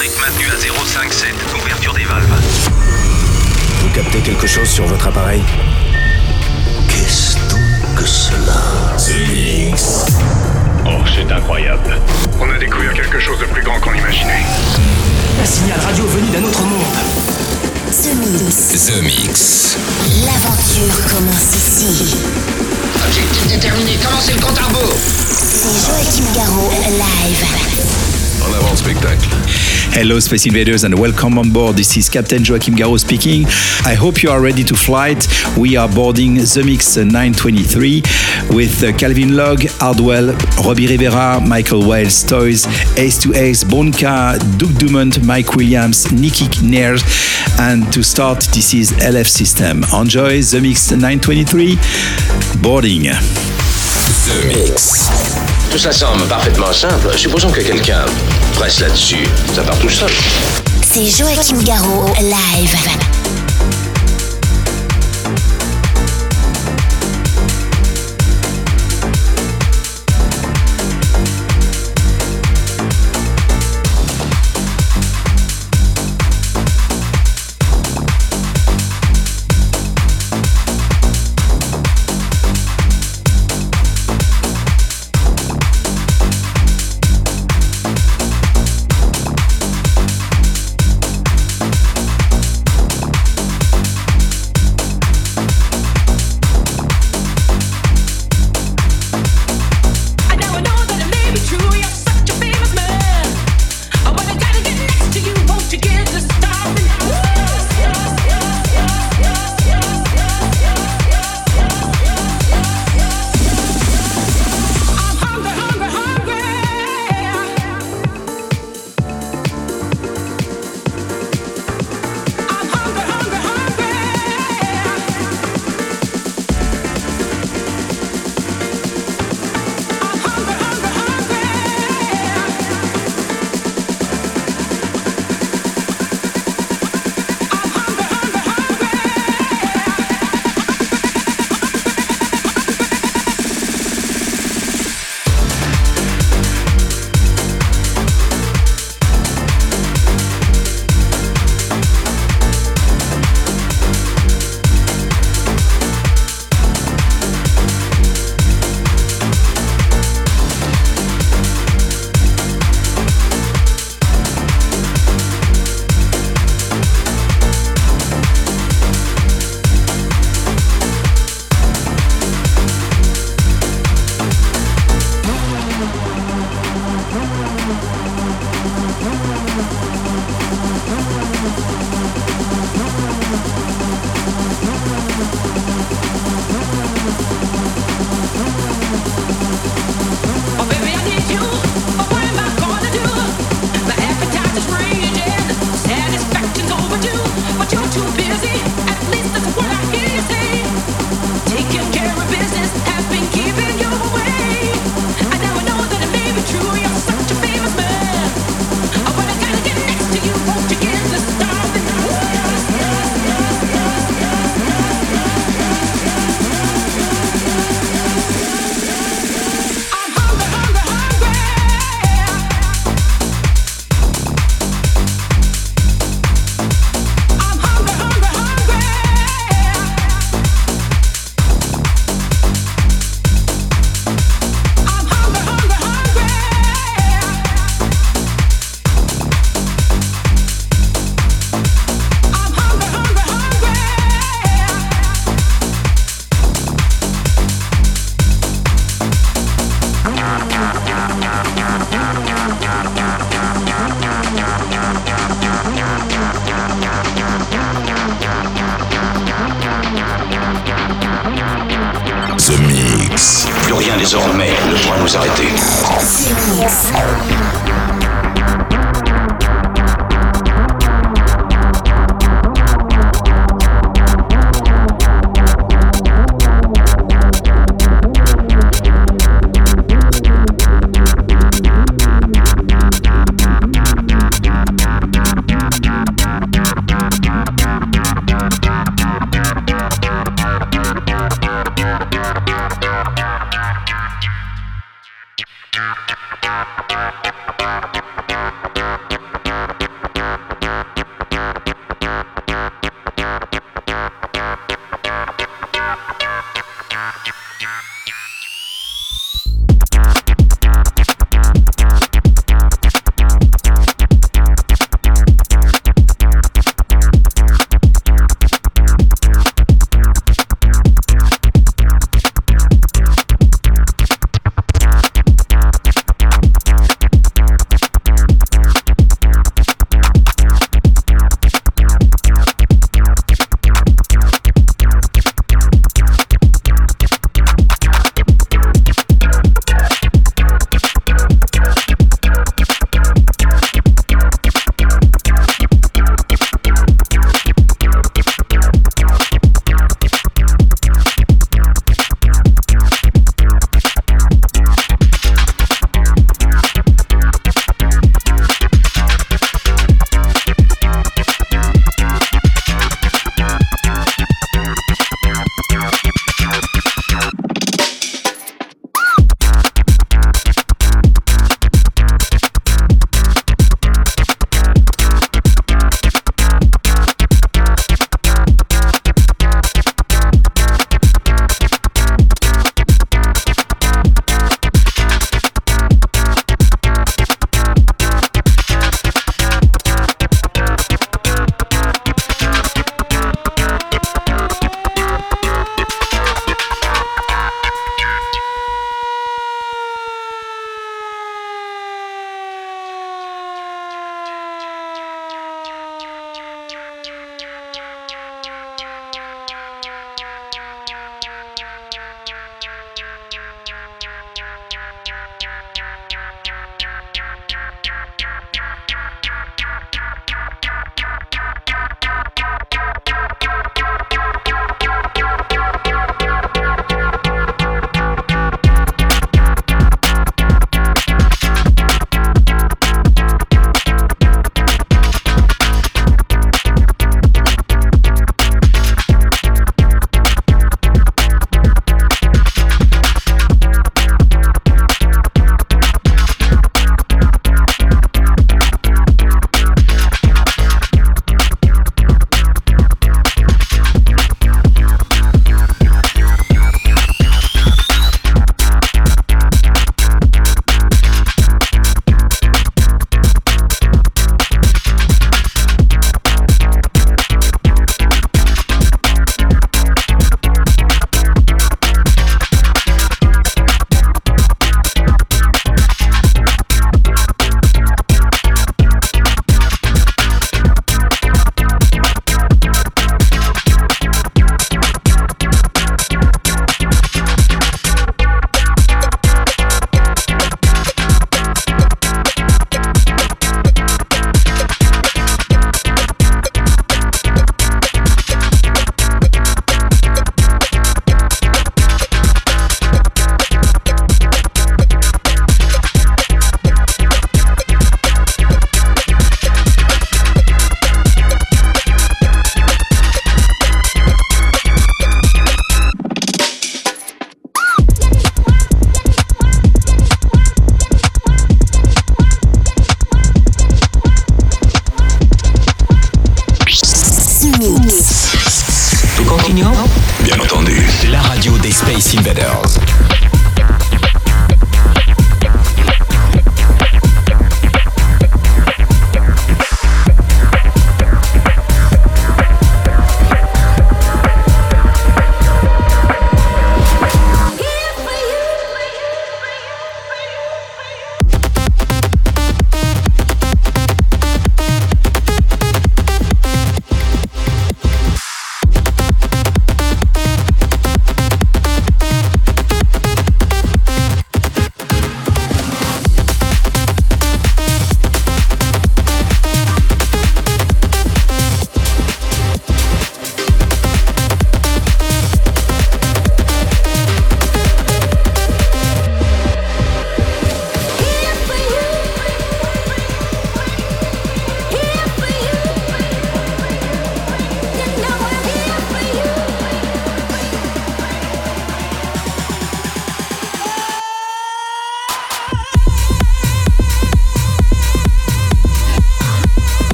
électrique maintenue à 057. Ouverture des valves. Vous captez quelque chose sur votre appareil Qu'est-ce donc que cela Oh, c'est incroyable. On a découvert quelque chose de plus grand qu'on imaginait. Un signal radio venu d'un autre monde. The Mix. The Mix. L'aventure commence ici. Objectif déterminé, commencez le compte à rebours. C'est Joachim Garraud, live. En avant spectacle. Hello, Space Invaders, and welcome on board. This is Captain Joachim Garraud speaking. I hope you are ready to flight. We are boarding the Mix 923 with uh, Calvin Logue, Hardwell, Robbie Rivera, Michael Wells, Toyzz, to Ace, Bonka, Duke Dumont, Mike Williams, Nikki Nares, and to start, this is LF System. Enjoy the Mix 923 boarding. The Mix. Tout ça semble parfaitement simple. Supposons que quelqu'un presse là-dessus. Ça part tout seul. C'est Joachim Garraud, live.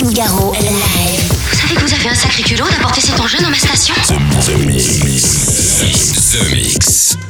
Joachim Garraud, live. Vous savez que vous avez un sacré culot d'apporter cet enjeu dans ma station The Mix. The Mix. Joachim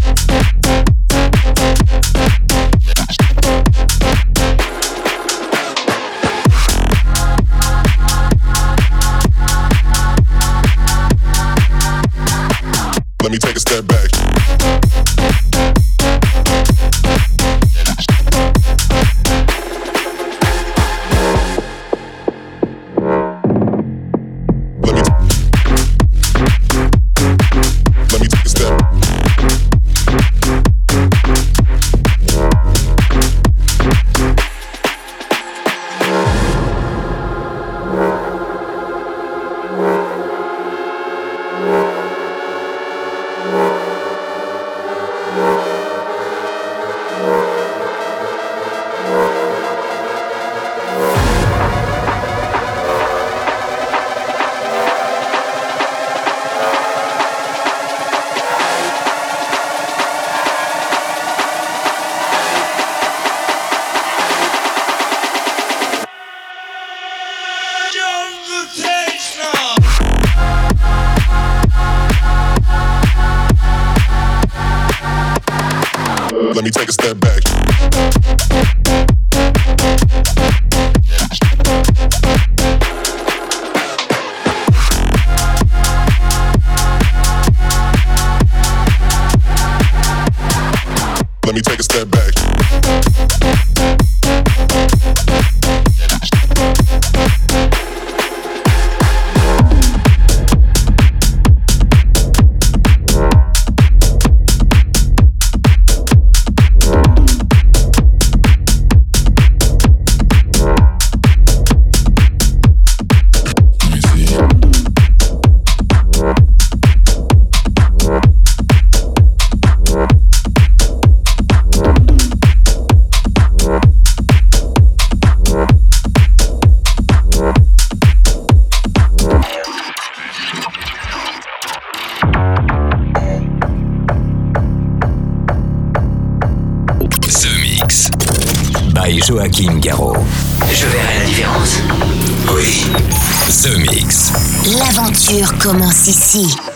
Commence ici.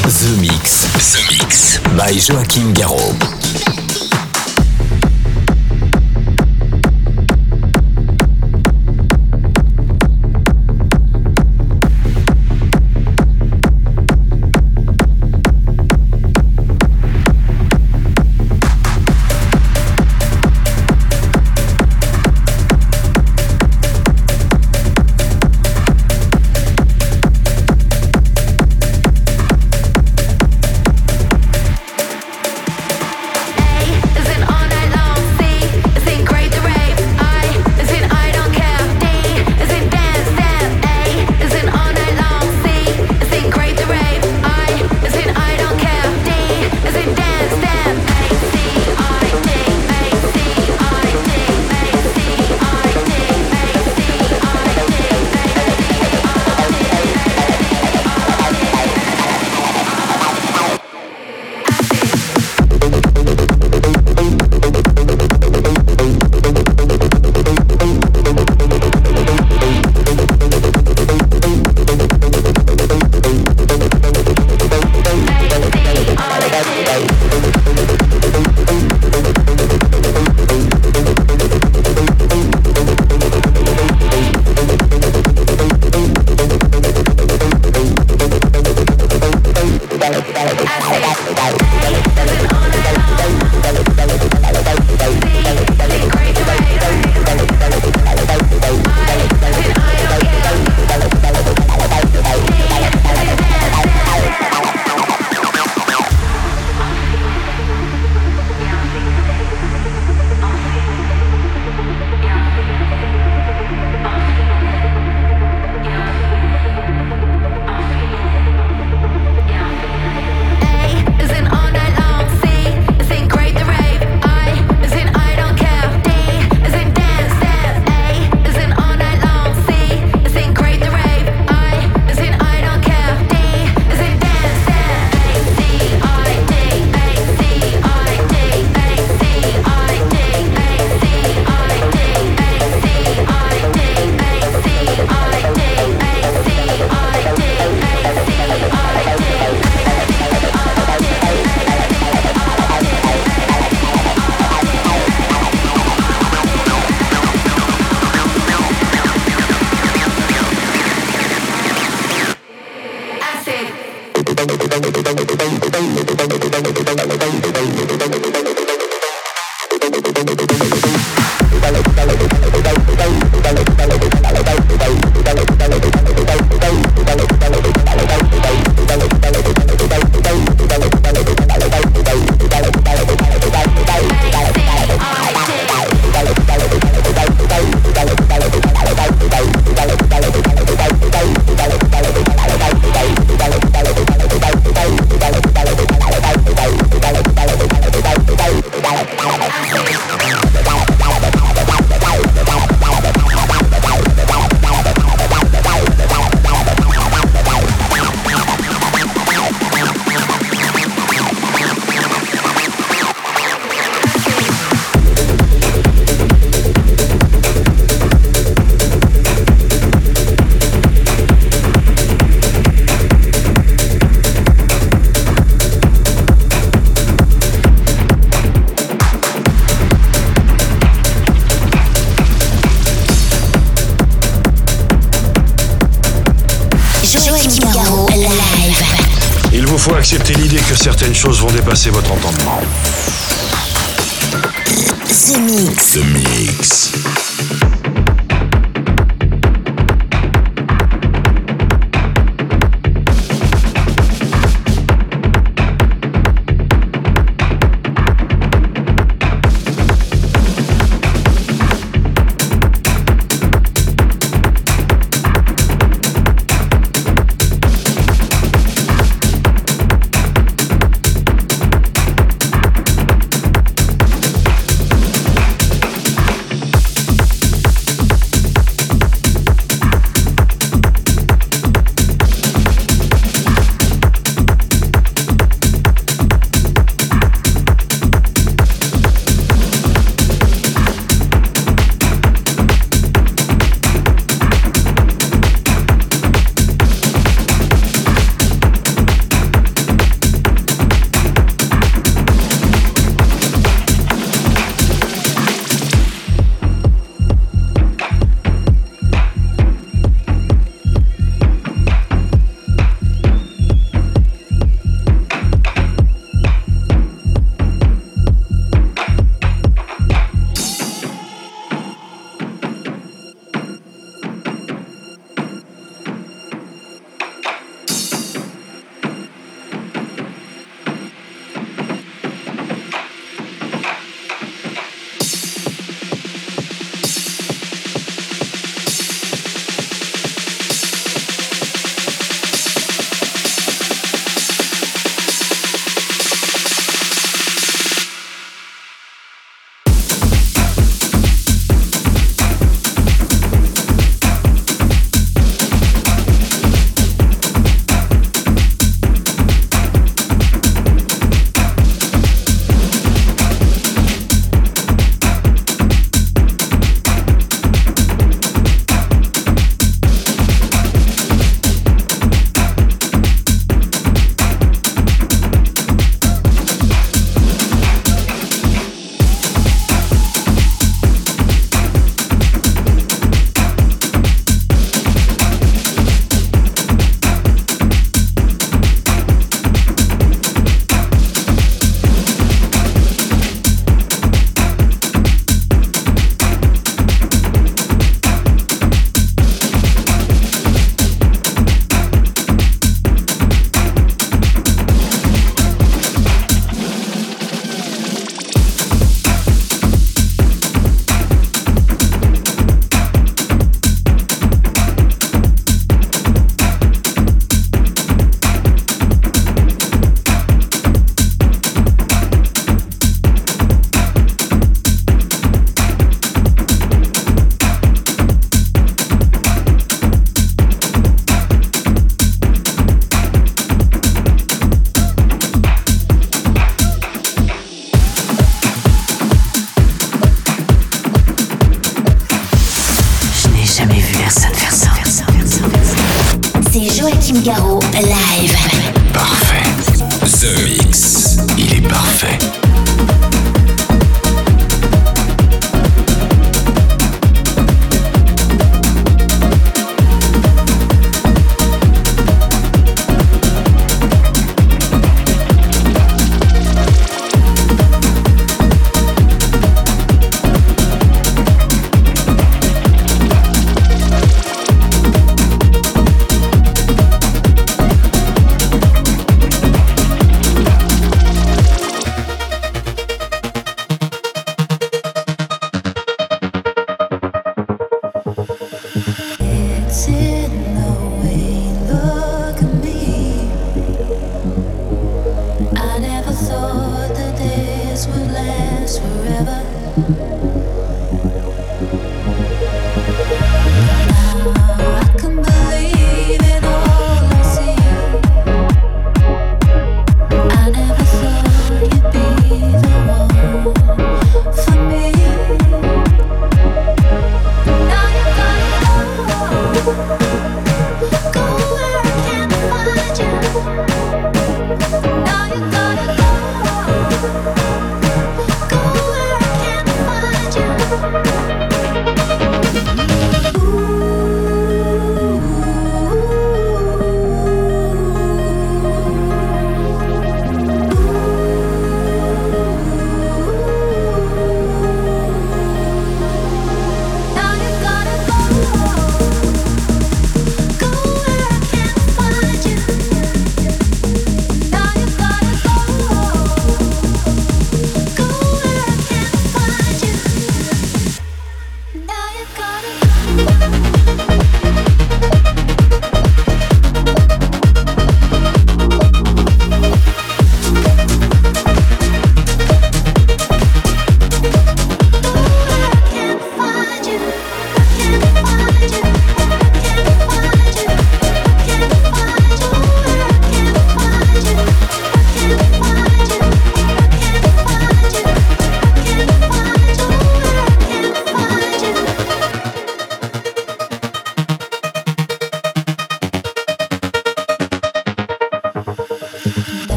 The Mix. The Mix. By Joachim Garraud. Certaines choses vont dépasser votre entendement. The Mix. The Mix.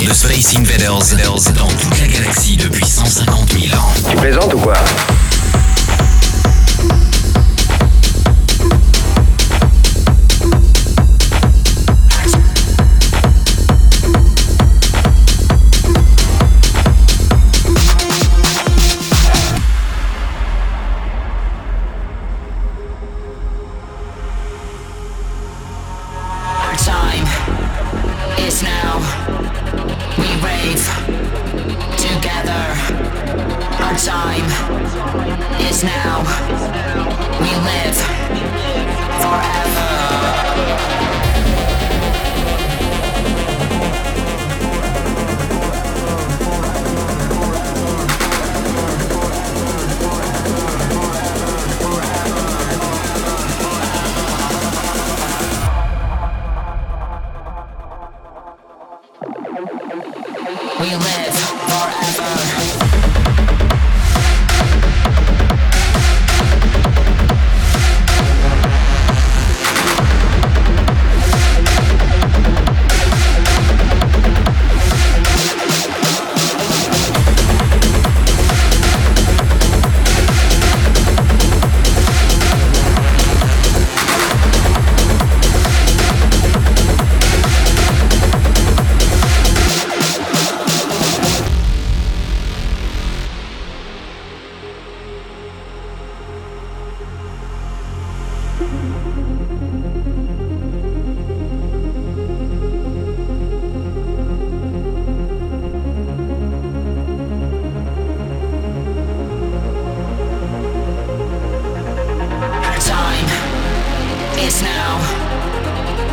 De Space Invaders dans toute la galaxie depuis 150 000 ans. Tu plaisantes ou quoi?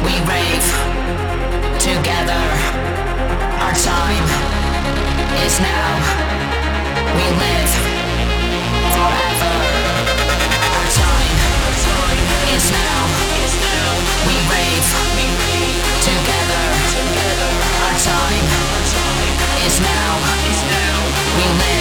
we rave together. Our time is now. We live forever. Our time is now. We rave together. Our time is now. We live.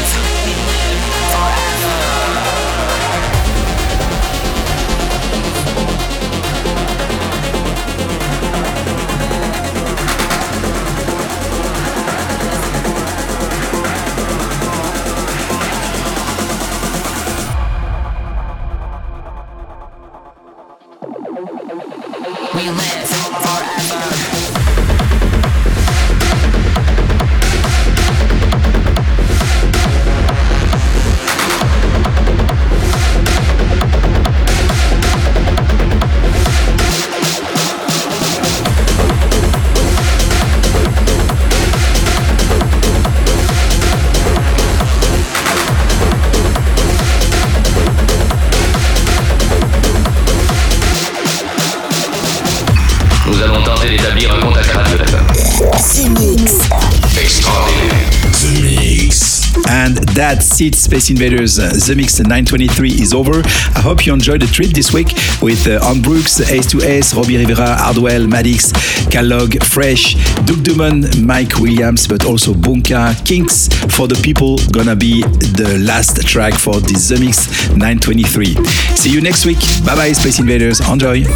That's it, Space Invaders. Uh, the Mix 923 is over. I hope you enjoyed the trip this week with uh, Ant Brooks, Ace2Ace, Robbie Rivera, Hardwell, Maddix, Kellogg, Fresch, Duke Dumont, Mike Williams, but also Bonka, KiNK's for the people. Gonna be the last track for the The Mix 923. See you next week. Bye bye, Space Invaders. Enjoy. The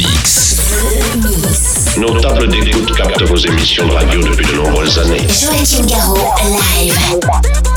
Mix. Nos tables d'écoute captent vos émissions de radio depuis de nombreuses années. Joachim Garraud, live.